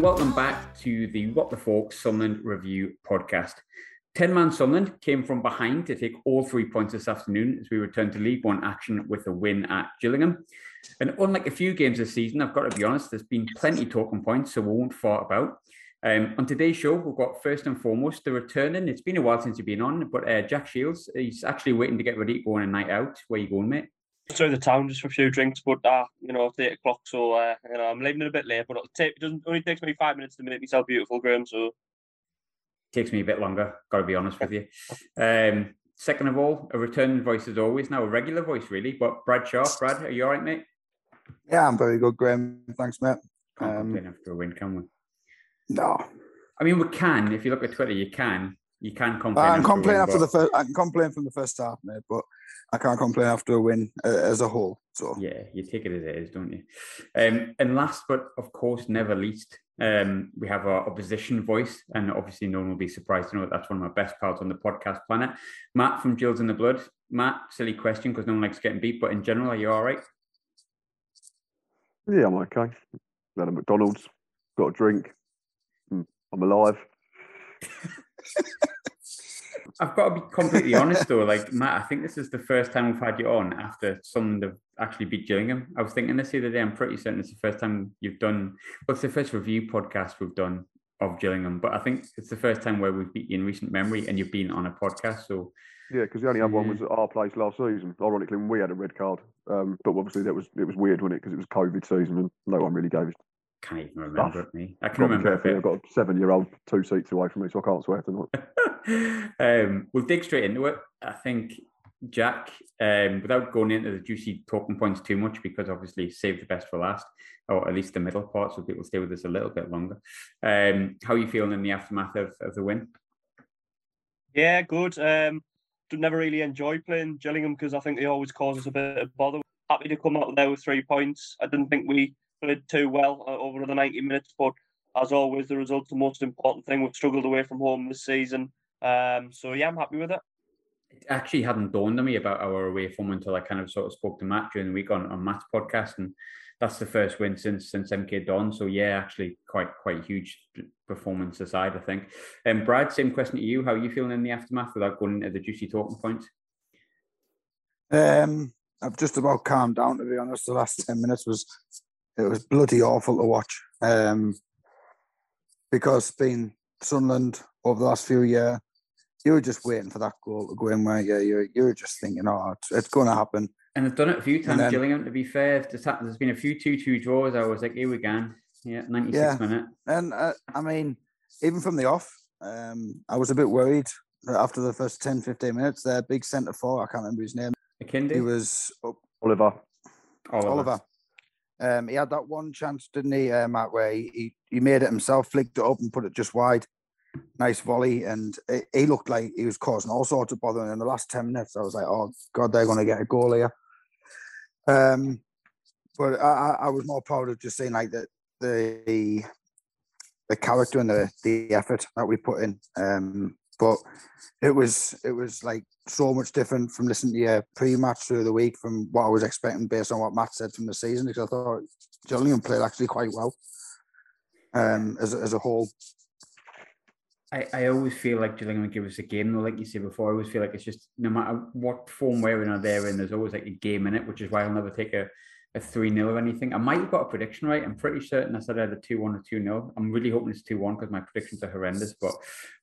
welcome back to the What the Fork Sunderland Review podcast. 10 man Sunderland came from behind to take all three points this afternoon as we return to League One action with a win at Gillingham. And unlike a few games this season, I've got to be honest, there's been plenty talking points, so we won't fart about. Um, on today's show, we've got first and foremost the returning. It's been a while since you've been on, but uh, Jack Shields, he's actually waiting to get ready to go on a night out. Where you going, mate? Through the town just for a few drinks, but uh, you know, it's eight o'clock, so uh, you know, I'm leaving it a bit late, but it'll take, it doesn't only takes me five minutes to make myself beautiful, Graham. So takes me a bit longer. Got to be honest with you. Um, second of all, a returning voice as always. Now a regular voice, really. But Brad Shaw, Brad, are you all right, mate? Yeah, I'm very good, Graham. Thanks, mate. Can't um, complain after a win, can we? No. I mean, we can. If you look at Twitter, you can. You can complain. I can complain after win, the first. I can complain from the first half, mate. But I can't complain after a win uh, as a whole. So yeah, you take it as it is, don't you? Um, and last but of course never least, um, we have our opposition voice, and obviously no one will be surprised to know that that's one of my best pals on the podcast planet, Matt from Gills in the Blood. Matt, silly question because no one likes getting beat, but in general, are you all right? Yeah, I'm okay. Had a McDonald's, got a drink. Hmm, I'm alive. I've got to be completely honest though, like Matt, I think this is the first time we've had you on after someone have actually beat Gillingham. I was thinking this the other day. I'm pretty certain it's the first time you've done. Well, it's the first review podcast we've done of Gillingham, but I think it's the first time where we've beat you in recent memory, and you've been on a podcast. So yeah, because the only other one was at our place last season. Ironically, when we had a red card, um, but obviously that was it was weird, wasn't it? Because it was COVID season and no one really gave can't even remember it, me. I can remember it. I've got a seven year old two seats away from me, so I can't swear tonight. um, we'll dig straight into it. I think, Jack, um, without going into the juicy talking points too much, because obviously save the best for last, or at least the middle part, so people stay with us a little bit longer. Um, how are you feeling in the aftermath of, of the win? Yeah, good. Um, never really enjoy playing Gillingham because I think they always cause us a bit of bother. Happy to come out there with three points. I didn't think we played too well uh, over the 90 minutes, but as always, the result's the most important thing. We've struggled away from home this season. Um, so, yeah, I'm happy with it. It actually hadn't dawned on me about our away form until I kind of sort of spoke to Matt during the week on, on Matt's podcast. And that's the first win since since MK Don. So yeah, actually quite quite huge performance aside, I think. And um, Brad, same question to you. How are you feeling in the aftermath without going into the juicy talking points? Um, I've just about calmed down to be honest. The last ten minutes was it was bloody awful to watch. Um, because being Sunderland over the last few years, you were just waiting for that goal to go in where you you you were just thinking, oh, it's, it's going to happen. And they've done it a few times, then, Gillingham. To be fair, there's been a few two-two draws. I was like, here we go. Yeah, 96 yeah. minute. And uh, I mean, even from the off, um, I was a bit worried after the first 10, 15 minutes. Their big centre forward, I can't remember his name. McKindy? He was Oliver. Oliver. Oliver. Um, he had that one chance, didn't he, uh, Matt, where he, he made it himself, flicked it up and put it just wide. Nice volley. And he looked like he was causing all sorts of bother. And in the last 10 minutes, I was like, oh, God, they're going to get a goal here. Um, but I, I was more proud of just seeing like the, the, the character and the, the effort that we put in. Um, but it was it was like so much different from listening to your pre-match through the week from what I was expecting based on what Matt said from the season. Because I thought Gillingham played actually quite well um, as as a whole. I, I always feel like Gillingham give us a game though, like you said before. I always feel like it's just no matter what form we're in or they're in, there's always like a game in it, which is why I'll never take a a 3 0 or anything. I might have got a prediction right. I'm pretty certain I said I had a 2 1 or 2 0. I'm really hoping it's 2 1 because my predictions are horrendous. But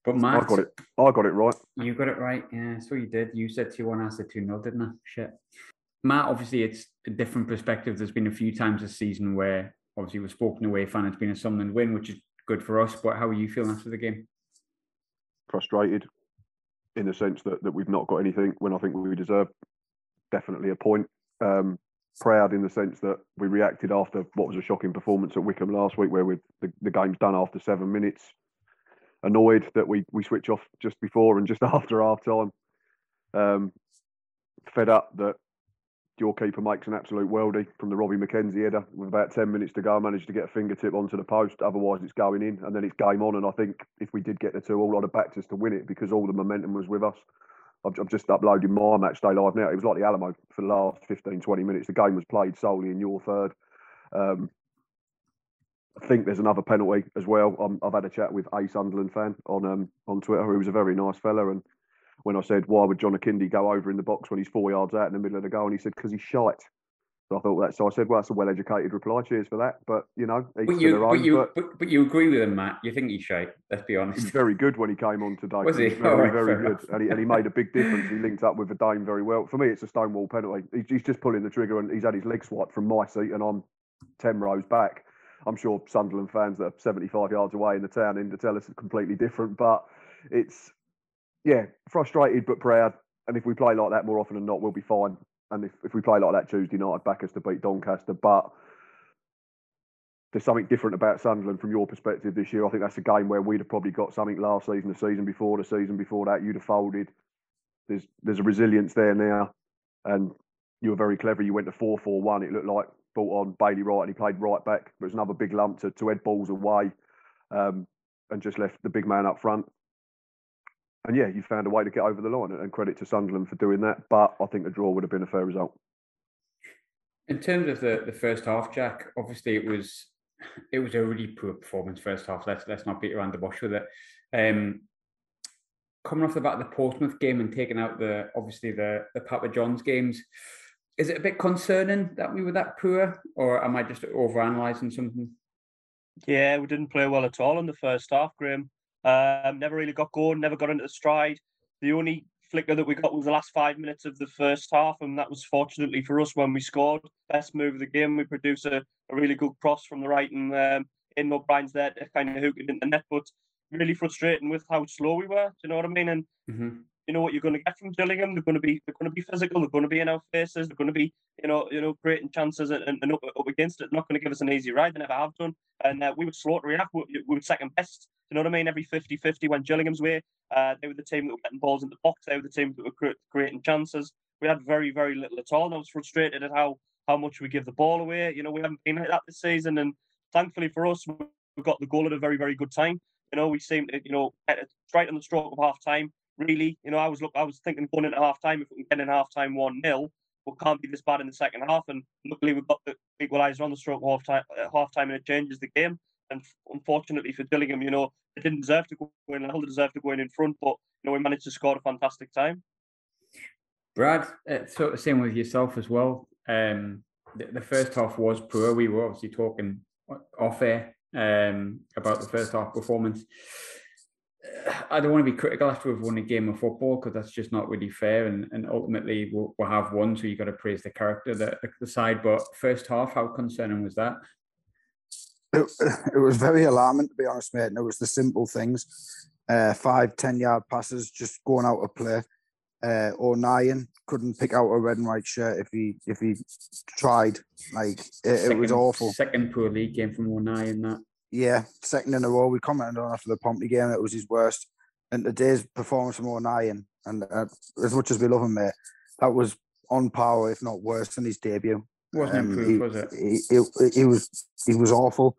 but Matt. I got it. I got it right. You got it right. Yeah, so you did. You said 2 1, I said 2 0, didn't I? Shit. Matt, obviously, it's a different perspective. There's been a few times this season where obviously we've spoken away fan. It's been a Sunderland win, which is good for us. But how are you feeling after the game? Frustrated in the sense that, that we've not got anything when I think we deserve definitely a point. Um, proud in the sense that we reacted after what was a shocking performance at Wycombe last week, where we the, the game's done after seven minutes. Annoyed that we we switch off just before and just after half time. Um, fed up that your keeper makes an absolute worldie from the Robbie McKenzie header with about 10 minutes to go, managed to get a fingertip onto the post. Otherwise, it's going in and then it's game on. And I think if we did get the two all, I'd have backed us to win it because all the momentum was with us. I'm just uploading my match day live now. It was like the Alamo for the last 15, 20 minutes. The game was played solely in your third. Um, I think there's another penalty as well. I've had a chat with a Sunderland fan on um, on Twitter who was a very nice fella. And when I said, why would John Akinde go over in the box when he's four yards out in the middle of the goal? And he said, because he's shite. So I thought that. So I said, well, that's a well educated reply. Cheers for that. But, you know, but you, but, you but, but, you agree with him, Matt. You think he's shite. Let's be honest. He's very good when he came on today. Was he? Very, right, very good. And he, and he made a big difference. He linked up with the Dane very well. For me, it's a stonewall penalty. He's, he's just pulling the trigger and he's had his leg swiped from my seat and I'm 10 rows back. I'm sure Sunderland fans that are 75 yards away in the town in to tell us it's completely different. But it's, yeah, frustrated but proud. And if we play like that more often than not, we'll be fine. And if, if we play like that Tuesday night, I'd back us to beat Doncaster. But there's something different about Sunderland from your perspective this year. I think that's a game where we'd have probably got something last season, the season before, the season before that, you'd have folded. There's there's a resilience there now. And you were very clever. You went to 4 4 1. It looked like brought on Bailey Wright and he played right back. But it was another big lump to, to head balls away um, and just left the big man up front. And yeah, you found a way to get over the line and credit to Sunderland for doing that. But I think a draw would have been a fair result. In terms of the, the first half, Jack, obviously it was it was a really poor performance first half. Let's let's not beat around the bush with it. Um, coming off the back of the Portsmouth game and taking out the obviously the the Papa John's games, is it a bit concerning that we were that poor, or am I just overanalyzing something? Yeah, we didn't play well at all in the first half, Graham. Um, never really got going, never got into the stride. The only flicker that we got was the last five minutes of the first half, and that was fortunately for us when we scored. Best move of the game. We produced a, a really good cross from the right, and um, in O'Brien's there to kind of hook it in the net. But really frustrating with how slow we were. Do you know what I mean? And mm-hmm you know what you're going to get from Gillingham. They're going to be they're going to be physical. They're going to be in our faces. They're going to be you know you know creating chances and, and up, up against it. They're not going to give us an easy ride. They never have done. And uh, we were slow to. We, we were second best. You know what I mean? Every 50-50 went Gillingham's way. Uh, they were the team that were getting balls in the box. They were the team that were creating chances. We had very very little at all. And I was frustrated at how how much we give the ball away. You know we haven't been like that this season. And thankfully for us, we got the goal at a very very good time. You know we seemed you know right on the stroke of half time really. You know, I was look, I was thinking going into half time if we can get in half time one 0 we can't be this bad in the second half. And luckily, we got the equaliser on the stroke half time, uh, half time, and it changes the game. And unfortunately for Gillingham, you know, they didn't deserve to go in. Hull deserved to go in in front, but you know, we managed to score a fantastic time. Brad, it's sort of same with yourself as well. Um, the, the, first half was poor. We were obviously talking off air um, about the first half performance. I don't want to be critical after we've won a game of football because that's just not really fair. And, and ultimately, we'll, we'll have won, so you've got to praise the character, the, the side. But first half, how concerning was that? It, it was very alarming, to be honest, mate. And it was the simple things uh, five, 10 yard passes just going out of play. Uh, O'Nien couldn't pick out a red and white shirt if he if he tried. Like it, second, it was awful. Second poor league game from O'Nien. That yeah, second in a row. We commented on after the Pompey game it was his worst. And today's performance from O'Nien, and uh, as much as we love him, mate, that was on par, if not worse, than his debut. Wasn't um, improved, he, was it? He, he, he, was he was awful.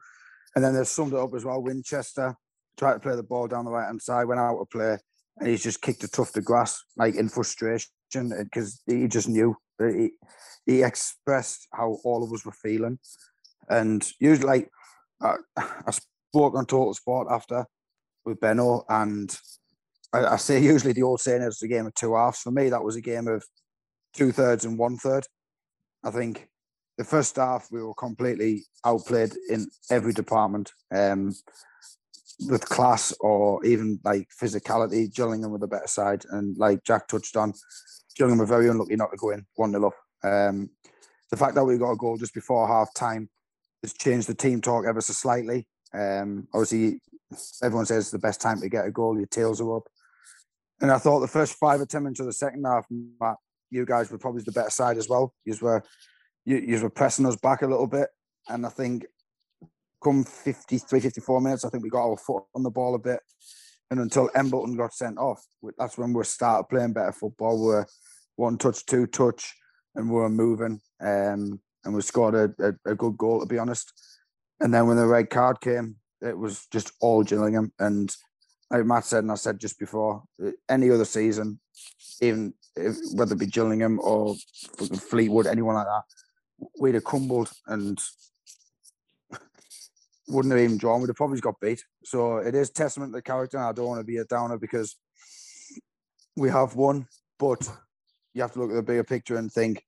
And then they summed it up as well. Winchester tried to play the ball down the right hand side, went out of play, and he's just kicked a tuft of grass, like in frustration, because he just knew. He, he expressed how all of us were feeling. And usually, like, I, I spoke on Total Sport after with Benno, and I, I, say usually the old saying is a game of two halves. For me, that was a game of two thirds and one third. I think the first half we were completely outplayed in every department, um, with class or even like physicality. Gillingham with the better side, and like Jack touched on, Gillingham were very unlucky not to go in one 0 up. Um, the fact that we got a goal just before half time has changed the team talk ever so slightly. Um, obviously, everyone says the best time to get a goal. Your tails are up, and I thought the first five or ten minutes of the second half, Matt, you guys were probably the better side as well. You were you, were pressing us back a little bit, and I think come 53, 54 minutes, I think we got our foot on the ball a bit. And until Embleton got sent off, that's when we started playing better football. We're one touch, two touch, and we are moving. Um, and we scored a, a, a, good goal, to be honest. And then when the red card came, it was just all Gillingham. And like Matt said, and I said just before, any other season, even if, whether it be Gillingham or Fleetwood, anyone like that, we'd have crumbled. And wouldn't have even drawn. We'd have probably got beat. So it is testament to the character. And I don't want to be a downer because we have won, but you have to look at the bigger picture and think,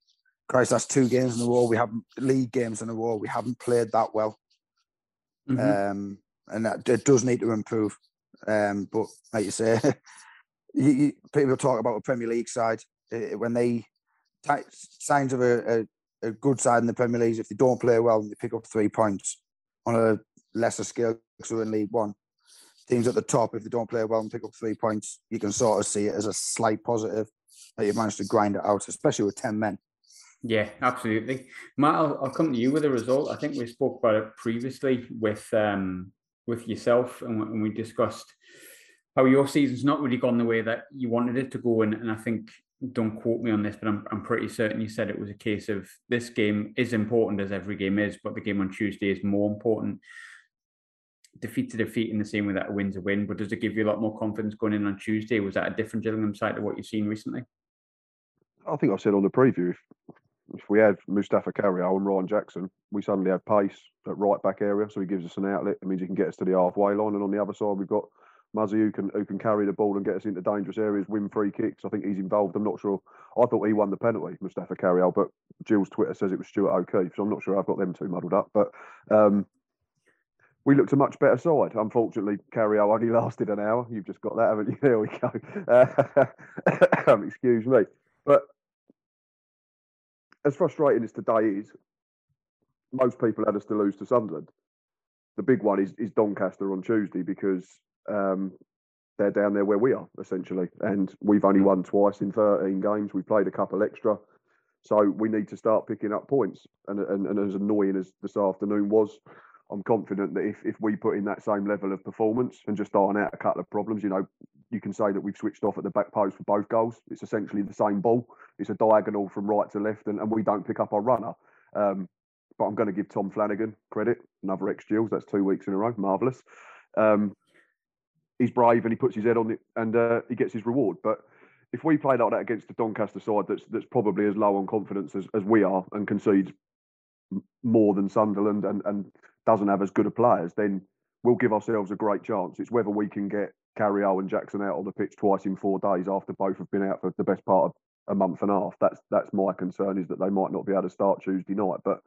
Christ, that's two games in a row. We haven't league games in a row. We haven't played that well. Mm-hmm. Um, and that it does need to improve. Um, but like you say, you, you, people talk about the Premier League side when they t- signs of a, a, a, good side in the Premier League. If they don't play well and they pick up three points on a lesser scale, so in League One, teams at the top, if they don't play well and pick up three points, you can sort of see it as a slight positive that you've managed to grind it out, especially with ten men. Yeah, absolutely. Matt, I'll, I'll, come to you with a result. I think we spoke about it previously with um, with yourself, and, and we discussed how your season's not really gone the way that you wanted it to go. And, and I think, don't quote me on this, but I'm, I'm pretty certain you said it was a case of this game is important as every game is, but the game on Tuesday is more important. Defeat to defeat in the same way that a win's a win, but does it give you a lot more confidence going in on Tuesday? Was that a different Gillingham side to what you've seen recently? I think I said on the preview, if, if we had Mustapha Carayol and Ryan Jackson, we suddenly have pace at right back area, so he gives us an outlet. It means he can get us to the halfway line, and on the other side we've got Muzzy who can who can carry the ball and get us into dangerous areas, win free kicks. I think he's involved. I'm not sure. I thought he won the penalty, Mustapha Carayol, but Gills' Twitter says it was Stuart O'Keefe, so I'm not sure I've got them two muddled up. But um, we looked a much better side. Unfortunately, Carayol only lasted an hour. You've just got that, haven't you? There we go. Um, excuse me. But as frustrating as today is, most people had us to lose to Sunderland. The big one is, is Doncaster on Tuesday because um, they're down there where we are essentially, and we've only won twice in 13 games. We played a couple extra, so we need to start picking up points. And, and, and as annoying as this afternoon was, I'm confident that if, if we put in that same level of performance and just iron out a couple of problems, you know, you can say that we've switched off at the back post for both goals. It's essentially the same ball. It's a diagonal from right to left, and, and we don't pick up our runner. Um, but I'm going to give Tom Flanagan credit. Another ex Gills. That's two weeks in a row. Marvellous. Um, he's brave and he puts his head on it and uh, he gets his reward. But if we play like that against the Doncaster side that's that's probably as low on confidence as, as we are and concedes more than Sunderland and, and doesn't have as good a players, then we'll give ourselves a great chance. It's whether we can get Carayol and Jackson out on the pitch twice in four days after both have been out for the best part of a month and a half. That's that's my concern is that they might not be able to start Tuesday night. But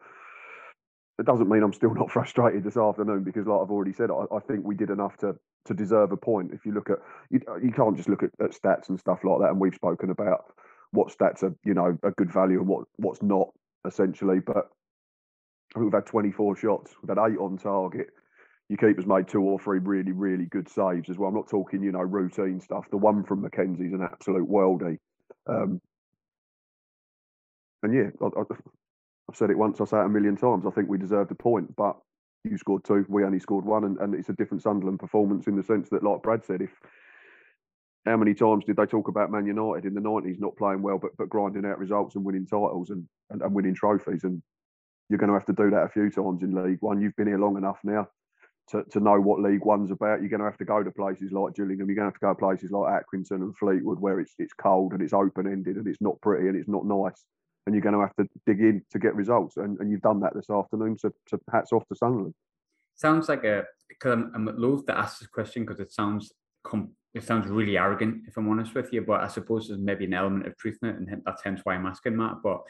it doesn't mean I'm still not frustrated this afternoon because, like I've already said, I, I think we did enough to to deserve a point. If you look at, you, you can't just look at, at, stats and stuff like that. And we've spoken about what stats are, you know, a good value and what what's not essentially. But we've had 24 shots, we've had eight on target. Your keeper's made two or three really, really good saves as well. I'm not talking, you know, routine stuff. The one from McKenzie's an absolute worldie. Um, and yeah, I, I, I've said it once, I'll say it a million times. I think we deserved a point, but you scored two, we only scored one, and, and it's a different Sunderland performance in the sense that, like Brad said, if how many times did they talk about Man United in the nineties not playing well, but but grinding out results and winning titles and, and, and winning trophies? And you're going to have to do that a few times in League One. You've been here long enough now to, to know what League One's about. You're going to have to go to places like Gillingham. You're going to have to go to places like Accrington and Fleetwood, where it's it's cold and it's open ended and it's not pretty and it's not nice and you're going to have to dig in to get results. And, and you've done that this afternoon. So, so hats off to Sunderland. Sounds like a because I'm, I'm loath to ask this question because it sounds com- it sounds really arrogant if I'm honest with you. But I suppose there's maybe an element of truth in it, and that's hence why I'm asking that. But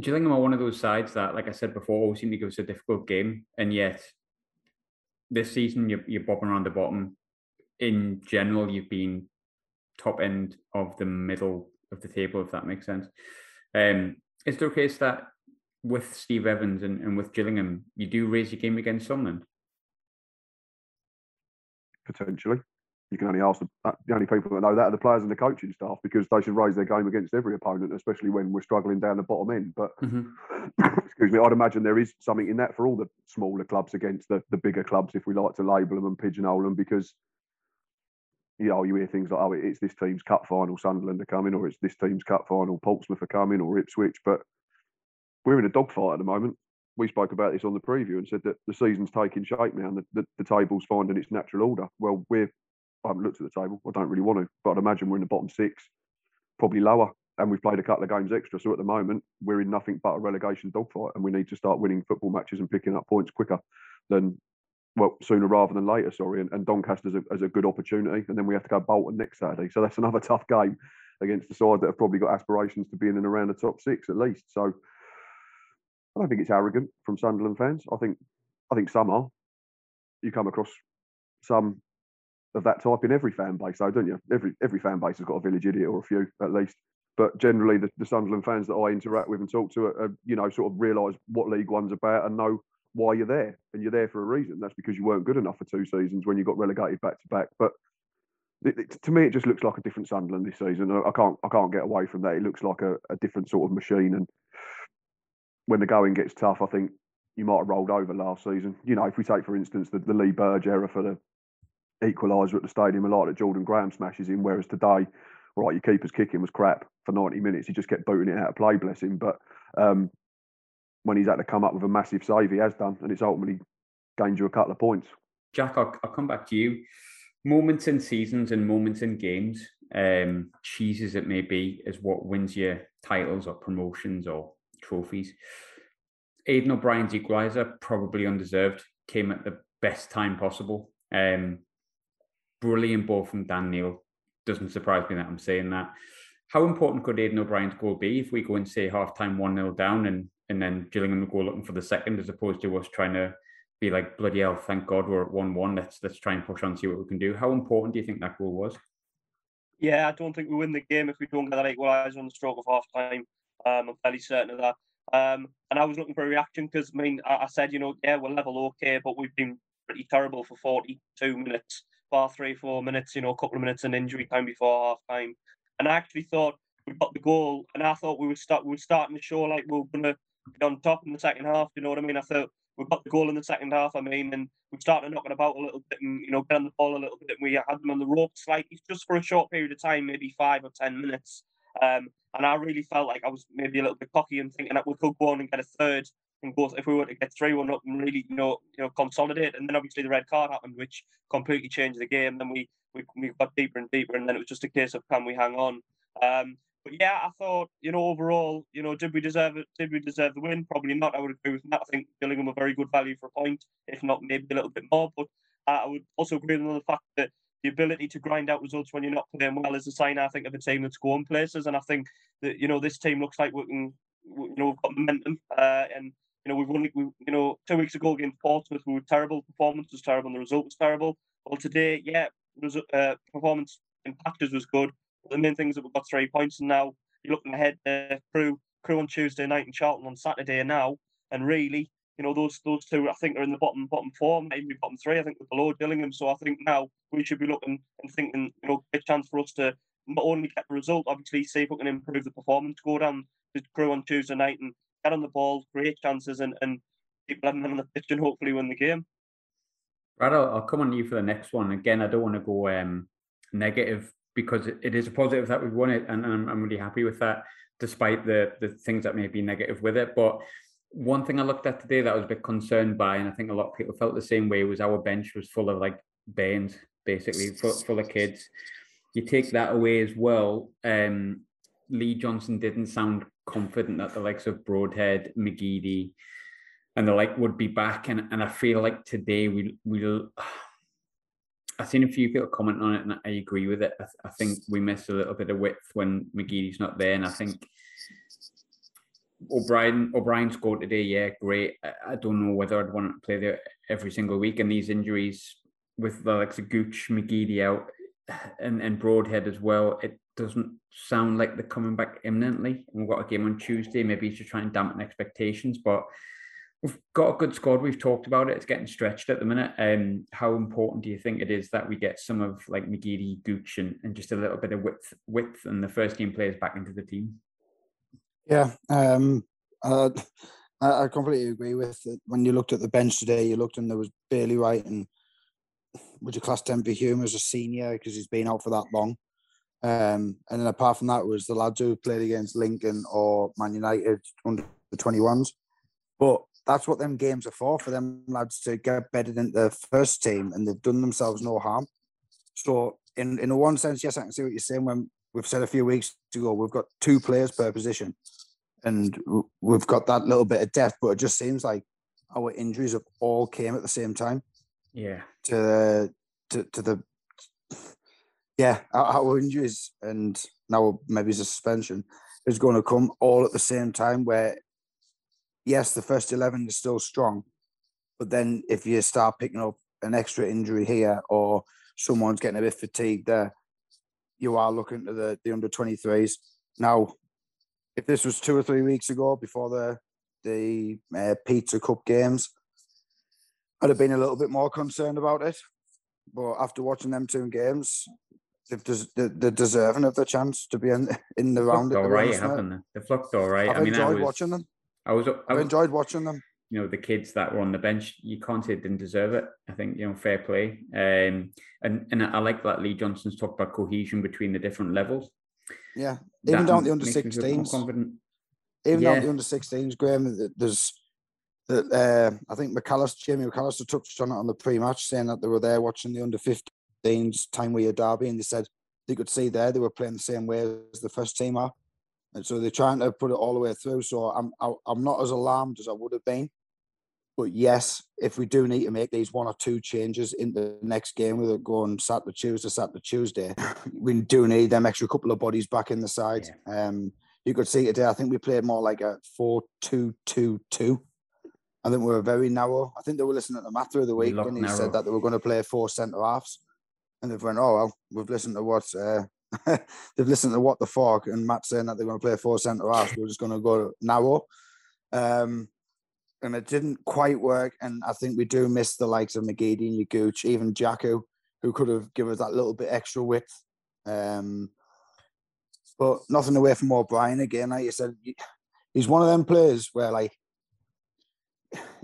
Gillingham are one of those sides that, like I said before, always seem to give us a difficult game, and yet this season you're, you're bobbing around the bottom. In general, you've been top end of the middle of the table, if that makes sense. Um, is there a case that with Steve Evans and, and with Gillingham, you do raise your game against Sunderland? Potentially. You can only ask the, uh, the only people that know that are the players and the coaching staff because they should raise their game against every opponent, especially when we're struggling down the bottom end. But mm-hmm. excuse me, I'd imagine there is something in that for all the smaller clubs against the, the bigger clubs, if we like to label them and pigeonhole them, because you know, you hear things like, oh, it's this team's cup final, Sunderland are coming, or it's this team's cup final, Portsmouth are coming, or Ipswich. But we're in a dogfight at the moment. We spoke about this on the preview and said that the season's taking shape now and the, the, the table's finding its natural order. Well, we're, I haven't looked at the table. I don't really want to, but I'd imagine we're in the bottom six, probably lower. And we've played a couple of games extra. So at the moment, we're in nothing but a relegation dogfight and we need to start winning football matches and picking up points quicker than well, sooner rather than later, sorry, and, and Doncaster as a, as a good opportunity. And then we have to go Bolton next Saturday. So that's another tough game against the side that have probably got aspirations to be in and around the top six at least. So I don't think it's arrogant from Sunderland fans. I think I think some are. You come across some of that type in every fan base, though, don't you? Every every fan base has got a village idiot or a few at least. But generally, the, the Sunderland fans that I interact with and talk to, are, are, you know, sort of realise what League One's about and know why you're there, and you're there for a reason. That's because you weren't good enough for two seasons when you got relegated back to back. But it, it, to me, it just looks like a different Sunderland this season. I can't I can't get away from that. It looks like a, a different sort of machine. And when the going gets tough, I think you might have rolled over last season. You know, if we take for instance the, the Lee Burge era for the equaliser at the stadium, a lot that Jordan Graham smashes in, whereas today, all right, your keeper's kicking was crap for 90 minutes. He just kept booting it out of play, bless him. But um, when he's had to come up with a massive save, he has done, and it's ultimately gained you a couple of points. Jack, I'll, I'll come back to you. Moments in seasons and moments in games, um, cheeses it may be, is what wins you titles or promotions or trophies. Aiden O'Brien's equaliser, probably undeserved, came at the best time possible. Um, brilliant ball from Dan Neil. Doesn't surprise me that I'm saying that. How important could Aiden O'Brien's goal be if we go and say half time 1 0 down and and then Gillingham go looking for the second as opposed to us trying to be like bloody hell, thank God we're at one one. Let's let's try and push on, and see what we can do. How important do you think that goal was? Yeah, I don't think we win the game if we don't get that equaliser on the stroke of half time. Um, I'm fairly certain of that. Um, and I was looking for a reaction because I mean I, I, said you know yeah we're level okay, but we've been pretty terrible for 42 minutes, bar three four minutes, you know a couple of minutes in injury time before half time. And I actually thought we got the goal, and I thought we would start we were starting to show like we were gonna be on top in the second half. You know what I mean? I thought we got the goal in the second half. I mean, and we started knocking about a little bit and you know get on the ball a little bit. And we had them on the ropes slightly just for a short period of time, maybe five or ten minutes. Um, and I really felt like I was maybe a little bit cocky and thinking that we could go on and get a third and go if we were to get three up and really you know you know consolidate. And then obviously the red card happened, which completely changed the game. Then we we, we got deeper and deeper, and then it was just a case of can we hang on. Um, but yeah, I thought, you know, overall, you know, did we deserve it? Did we deserve the win? Probably not. I would agree with that. I think Gillingham were very good value for a point, if not maybe a little bit more. But I would also agree with the fact that the ability to grind out results when you're not playing well is a sign, I think, of a team that's going places. And I think that you know this team looks like we can, you know, we've got momentum, uh, and you know we've only, we, you know, two weeks ago against Portsmouth, we were terrible. Performance was terrible, and the result was terrible. Well, today, yeah, uh, performance in patches was good the main thing is that we've got three points, and now you're looking ahead uh, Crewe Crewe on Tuesday night and Charlton on Saturday now, and really, you know, those those two I think are in the bottom bottom four, maybe bottom three. I think we're below Gillingham, so I think now we should be looking and thinking, you know, a chance for us to not only get the result, obviously, see if we can improve the performance, go down to Crewe on Tuesday night and get on the ball, create chances, and and keep letting them on the pitch and hopefully win the game. Right, I'll, I'll come on you for the next one. Again, I don't want to go um, negative because it is a positive that we've won it, and I'm, I'm really happy with that, despite the the things that may be negative with it. But one thing I looked at today that I was a bit concerned by, and I think a lot of people felt the same way, was our bench was full of like banes, basically full, full of kids. You take that away as well. Um, Lee Johnson didn't sound confident that the likes of Broadhead, McGeady, and the like would be back, and and I feel like today we we'll I've seen a few people comment on it, and I agree with it. I, I think we missed a little bit of width when McGeady's not there, and I think O'Brien O'Brien scored today. Yeah, great. I, I, don't know whether I'd want to play there every single week, and these injuries with the likes of Gooch, McGeady out, and and Broadhead as well. It doesn't sound like they're coming back imminently. We've got a game on Tuesday. Maybe to try and dampen expectations, but We've got a good squad. We've talked about it. It's getting stretched at the minute. Um, how important do you think it is that we get some of like McGeady, Gooch, and, and just a little bit of width, width, and the first team players back into the team? Yeah, um, uh, I, completely agree with it. When you looked at the bench today, you looked and there was Bailey Wright and would you class Denver Hume as a senior because he's been out for that long. Um, and then apart from that, was the lads who played against Lincoln or Man United under the 21s. But that's what them games are for, for them lads to get better than the first team, and they've done themselves no harm. So, in in one sense, yes, I can see what you're saying. When we've said a few weeks ago, we've got two players per position, and we've got that little bit of depth. But it just seems like our injuries have all came at the same time. Yeah. To the to, to the yeah, our injuries and now maybe a suspension is going to come all at the same time. Where yes, the first eleven is still strong, but then if you start picking up an extra injury here or someone's getting a bit fatigued there, you are looking to the, the under 23s. Now, if this was two or three weeks ago before the the uh, Pizza Cup games, I'd have been a little bit more concerned about it. But after watching them two games, they've des- they're deserving of the chance to be in in the round. All right, haven't they? They've looked all right. I've I mean, enjoyed I was, watching them. I was, I I've enjoyed watching them. you know, the kids that were on the bench. You can't say they didn't deserve it. I think you know, fair play. Um, and and I like that Lee Johnson's talked about cohesion between the different levels. Yeah, even That down the under makes me feel more 16s. even Yeah. down the under 16s, Graham, there's that uh, I think McAllister, Jamie McAllister touched on it on the pre-match, saying that they were there watching the under 15s time with derby, and they said they could see there they were playing the same way as the first team are, and so they're trying to put it all the way through. So I'm I- I'm not as alarmed as I would have been, but yes, if we do need to make these one or two changes in the next game, with it going Saturday Tuesday, Saturday Tuesday, we do need them extra couple of bodies back in the side. Um, you could see today. I think we played more like a four-two-two-two. I think we were very narrow. I think they were listening to Matt through the We week when he narrow. said that they were going to play four centre halves, and they've went, "Oh well, we've listened to what uh, they've listened to what the fork and Matt saying that they're going to play four centre halves. We're just going to go narrow." Um, and it didn't quite work. And I think we do miss the likes of McGeady and Yaguch, even Jacko, who could have given us that little bit extra width. Um, but nothing away from O'Brien again. Like you said, he's one of them players where like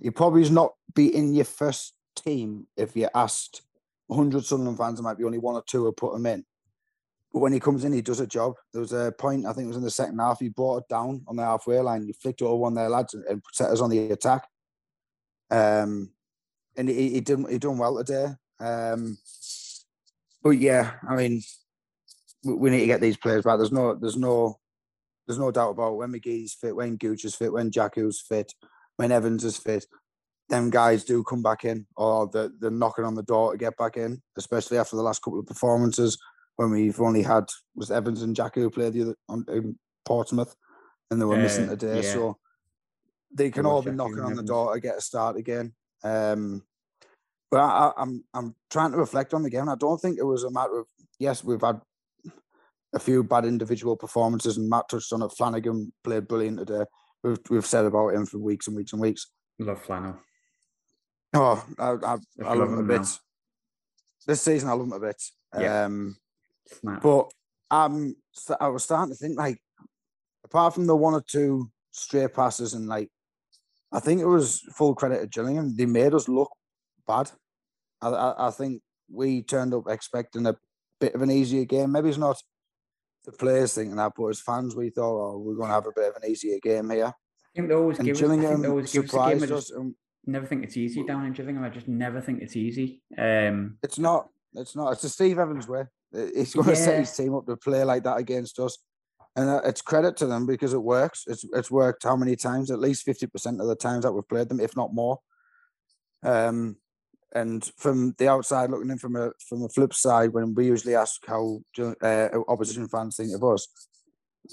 you probably not be in your first team if you asked 100 Sunderland fans, there might be only one or two who put him in. But when he comes in, he does a job. There was a point, I think it was in the second half, he brought it down on the halfway line. He flicked it over one their lads and, set us on the attack. Um, and he, he did he done well today. Um, but yeah, I mean, we, we need to get these players back. There's no, there's no, there's no doubt about when McGee's fit, when Gooch is fit, when Jacko's fit, when Evans is fit. Them guys do come back in, or they're, they're knocking on the door to get back in, especially after the last couple of performances when we've only had was Evans and Jacko who played the other on in Portsmouth, and they were missing Uh, today. yeah. So they can all be knocking on the door to get a start again. Um, but I, I, I'm I'm trying to reflect on the game. I don't think it was a matter of yes, we've had a few bad individual performances, and Matt touched on it. Flanagan played brilliant today. We've we've said about him for weeks and weeks and weeks. Love flannel. Oh, I I, I love him a bit. now. This season, I love him a bit. Yeah. Um, but um, so I was starting to think like, apart from the one or two stray passes and like, I think it was full credit to Gillingham. They made us look bad. I, I, I think we turned up expecting a bit of an easier game. Maybe it's not the players thinking that, but as fans, we thought, oh, we're going to have a bit of an easier game here. I think they always And give. us- Gillingham they always give us a game. I surprised us. And never think it's easy down in Gillingham. I just never think it's easy. Um, it's not. It's not. It's a Steve Evans way. He's going to set his team up to play like that against us, and uh, it's credit to them because it works. It's it's worked how many times? At least fifty percent of the times that we've played them, if not more. Um, and from the outside looking in, from a from a flip side, when we usually ask how uh, opposition fans think of us,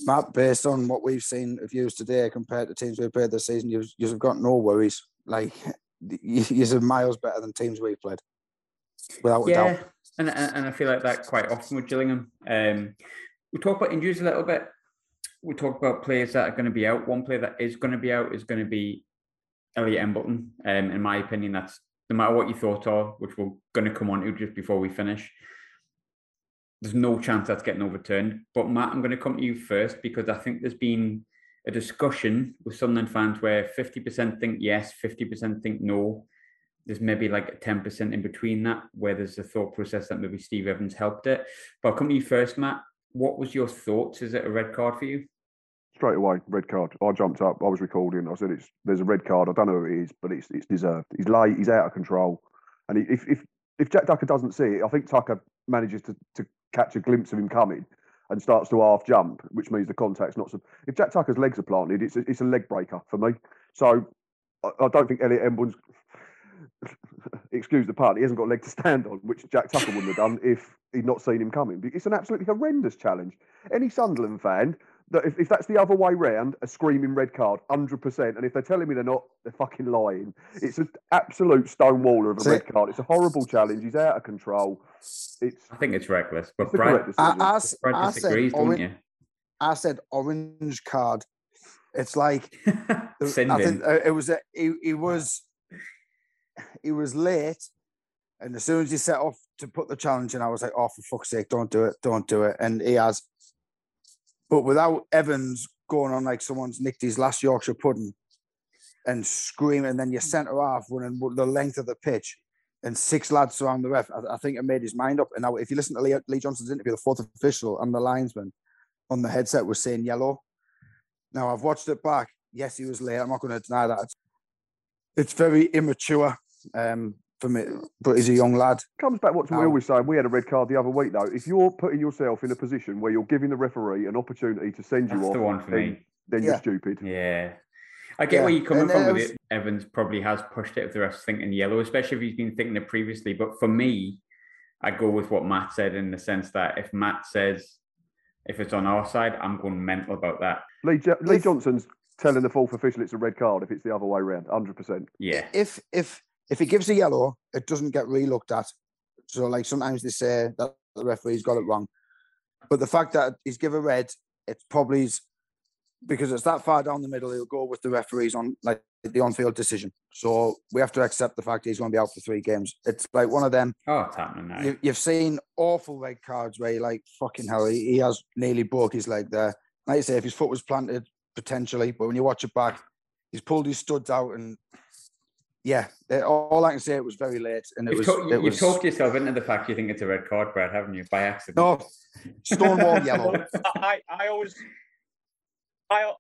Matt, based on what we've seen of you today compared to teams we've played this season, you've you've got no worries. Like you, you're miles better than teams we've played, without doubt. yeah, and, and and I feel like that quite often with Gillingham. Um, we talk about injuries a little bit. We talk about players that are going to be out. One player that is going to be out is going to be Elliot Embleton. Um, in my opinion, that's no matter what you thought are, which we're going to come on to just before we finish. There's no chance that's getting overturned. But Matt, I'm going to come to you first because I think there's been a discussion with Sunderland fans where 50% think yes, 50% think no there's maybe like a 10% in between that where there's a thought process that maybe Steve Evans helped it. But I'll come to you first, Matt. What was your thoughts? Is it a red card for you? Straight away, red card. I jumped up. I was recording. I said, "It's there's a red card. I don't know who it is, but it's it's deserved. He's late. He's out of control. And if if if Jack Tucker doesn't see it, I think Tucker manages to to catch a glimpse of him coming and starts to half jump, which means the contact's not. So if Jack Tucker's legs are planted, it's a, it's a leg breaker for me. So I, I don't think Elliot Embleton's. excuse the pun, he hasn't got a leg to stand on, which Jack Tucker wouldn't have done if he'd not seen him coming. It's an absolutely horrendous challenge. Any Sunderland fan that if, if that's the other way round, a screaming red card, hundred percent. And if they're telling me they're not, they're fucking lying. It's an absolute stonewaller of a See- red card. It's a horrible challenge. He's out of control. It's I think it's reckless. But it's Brad, correct decision. I, I s- Brad I disagrees, said, don't oran- you? I said orange card. It's like Send I think uh, it was a, he, he was he was late, and as soon as he set off to put the challenge in, I was like, "Oh, for fuck's sake, don't do it, don't do it!" And he has, but without Evans going on like someone's nicked his last Yorkshire pudding and screaming, and then your centre half running the length of the pitch. And six lads surround the ref. I, I think it made his mind up. And now, if you listen to Lee, Lee Johnson's interview, the fourth official and the linesman on the headset was saying yellow. Now I've watched it back. Yes, he was late. I'm not going to deny that. It's, it's very immature um, for me, but he's a young lad. comes back what we always say. We had a red card the other week, though. If you're putting yourself in a position where you're giving the referee an opportunity to send you off, the one for then, me. then Yeah. you're stupid. Yeah. I get Yeah, where you're coming and from it with it. Evans probably has pushed it if the ref's thinking yellow, especially if he's been thinking it previously. But for me, I go with what Matt said in the sense that if Matt says if it's on our side, I'm going mental about that. Lee, Jo- Lee If- Johnson's telling the fourth official it's a red card if it's the other way around, 100%. Yeah. If if if he gives a yellow, it doesn't get re-looked at. So like sometimes they say that the referee's got it wrong, but the fact that he's given red, it's probably because it's that far down the middle. He'll go with the referees on like the on-field decision. So we have to accept the fact he's going to be out for three games. It's like one of them. Oh, it's happening now. You, you've seen awful red cards where you're like, fucking hell, he, he has nearly broke his leg there. Like I say, if his foot was planted, potentially, but when you watch it back, he's pulled his studs out and yeah, all I can say it was very late and it You've, was talk- it you've was talked yourself into the fact you think it's a red card, Brad, haven't you? By accident. no stonewall yellow. I, I always, I,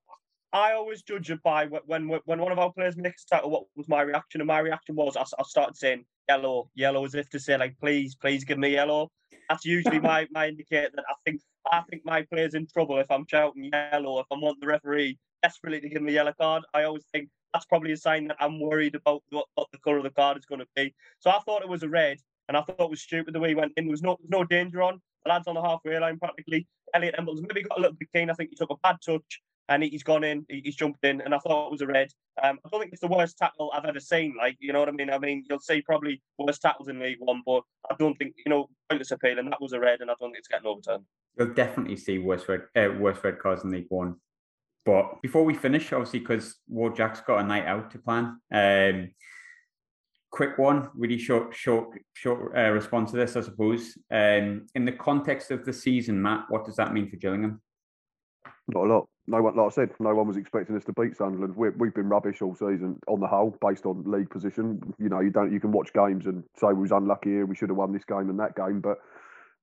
I always judge it by when when one of our players makes a tackle. What was my reaction? And my reaction was I started saying yellow, yellow, as if to say like, please, please give me yellow. That's usually my my indicator that I think I think my player's in trouble if I'm shouting yellow. If I'm wanting the referee desperately to give me a yellow card, I always think that's probably a sign that I'm worried about what, what the colour of the card is going to be. So I thought it was a red, and I thought it was stupid the way he went in. There was no there was no danger on. The lad's on the halfway line practically. Elliot Emble's maybe got a little bit keen. I think he took a bad touch and he- he's gone in, he's jumped in, and I thought it was a red. Um, I don't think it's the worst tackle I've ever seen. Like, you know what I mean? I mean, you'll see probably worst tackles in League One, but I don't think, you know, pointless appeal, and that was a red, and I don't think it's getting overturned. You'll definitely see worse red, uh, worse red cards in League One. But before we finish, obviously, because Ward Jack's got a night out to plan. Um, quick one, really short, short, short uh, response to this, I suppose. Um, in the context of the season, Matt, what does that mean for Gillingham? Not a lot. No one, like I said, no one was expecting us to beat Sunderland. we we've been rubbish all season on the whole, based on league position. You know, you don't, you can watch games and say we was unlucky here, we should have won this game and that game, but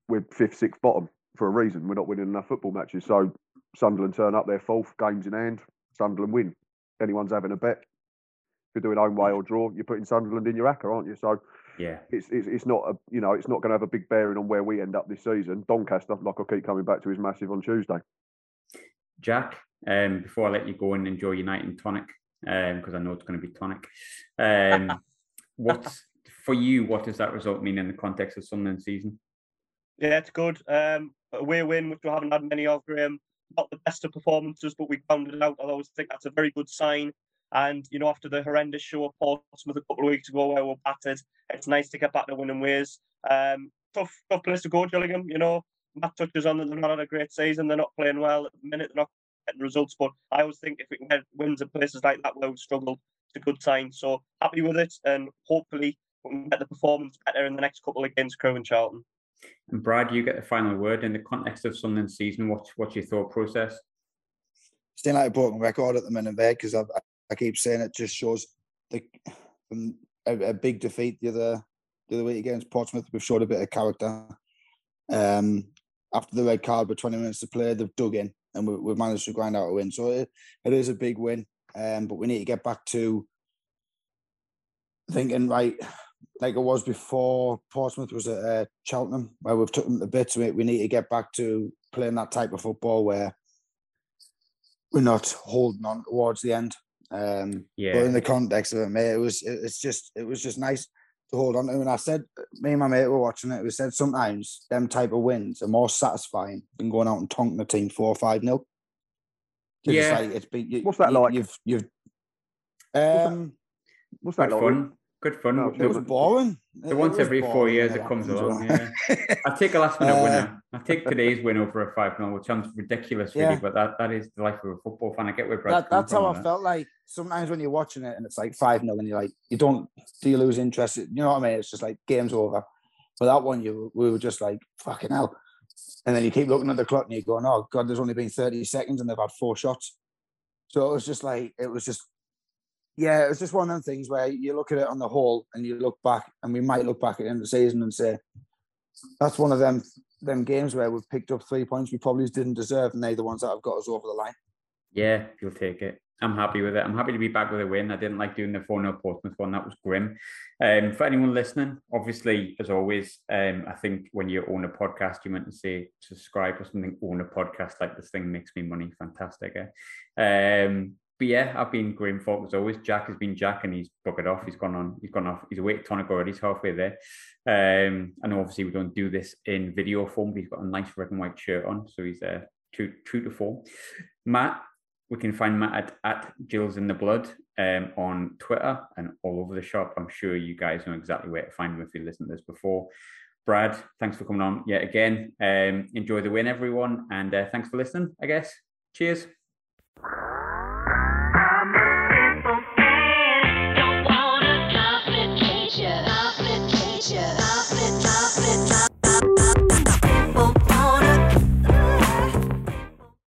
we're fifth, sixth, bottom for a reason. We're not winning enough football matches. So Sunderland turn up, they're fourth, games in hand. Sunderland win. Anyone's having a bet. If you're doing home way or draw, you're putting Sunderland in your acca, aren't you? So Yeah, it's, it's it's not a you know it's not going to have a big bearing on where we end up this season. Doncaster, like I keep coming back to, is massive on Tuesday. Jack. Um, before I let you go and enjoy your night in tonic, because I know it's going to be tonic. Um, what's for you? What does that result mean in the context of Sunderland season? Yeah, it's good. Um, away win, which we haven't had many of, Graham. Not the best of performances, but we grounded it out. I always think that's a very good sign. And, you know, after the horrendous show at Portsmouth a couple of weeks ago where we were battered, it's nice to get back to winning ways. Um, tough, tough place to go, Gillingham. You know, Matt touches on that they're not had a great season. They're not playing well at the minute. They're not getting results. But I always think if we can get wins at places like that where we've struggled, it's a good sign. So happy with it. And hopefully we can get the performance better in the next couple against Crewe and Charlton. And Brad, you get the final word in the context of Sunderland season. What's what's your thought process? Still like a broken record at the minute there because I, I keep saying it just shows the a, a big defeat the other the other week against Portsmouth. We've showed a bit of character. Um, after the red card with 20 minutes to play, they've dug in and we, we've managed to grind out a win. So it, it is a big win. Um, but we need to get back to thinking right like it was before Portsmouth was at uh, Cheltenham, where we've took them to bits. We, we need to get back to playing that type of football where we're not holding on towards the end. Um, Yeah, but in the context of it, mate, it was it, it's just it was just nice to hold on to. And I said, me and my mate were watching it. We said sometimes them type of wins are more satisfying than going out and tonking the team four or five nil. Yeah. It's like, it's been, you, What's that you, like? You've you've um, What's that Good like? fun. Good fun. No, it was boring. the once every four years it comes along. Yeah. I take a last minute Uh, winner. I take today's win over a 5 0, which sounds ridiculous, really, Yeah. but that, that is the life of a football fan. I get where that, that's how I that. felt like sometimes when you're watching it and it's like 5 0 and you're like, you don't, do you lose interest? You know what I mean? It's just like game's over. But that one, you we were just like, fucking hell. And then you keep looking at the clock and you're going, oh, God, there's only been 30 seconds and they've had four shots. So it was just like, it was just, yeah, it was just one of them things where you look at it on the whole and you look back, and we might look back at the end of the season and say, that's one of them them games where we've picked up three points we probably didn't deserve, and they're the ones that have got us over the line. Yeah, you'll take it. I'm happy with it. I'm happy to be back with a win. I didn't like doing the 4 0 Portsmouth one. That was grim. Um, for anyone listening, obviously, as always, um, I think when you own a podcast, you meant to say subscribe or something, own a podcast like this thing makes me money. Fantastic. Eh? Um, but yeah, I've been grim folk as always. Jack has been Jack and he's buggered off. He's gone on, he's gone off, he's awake tonic already, he's halfway there. Um, and obviously we don't do this in video form, but he's got a nice red and white shirt on. So he's uh, true, true to form. Matt, we can find Matt at, at Gills in the Blood um, on Twitter and all over the shop. I'm sure you guys know exactly where to find him if you listened to this before. Brad, thanks for coming on yet again. Um, enjoy the win, everyone, and uh, thanks for listening. I guess. Cheers.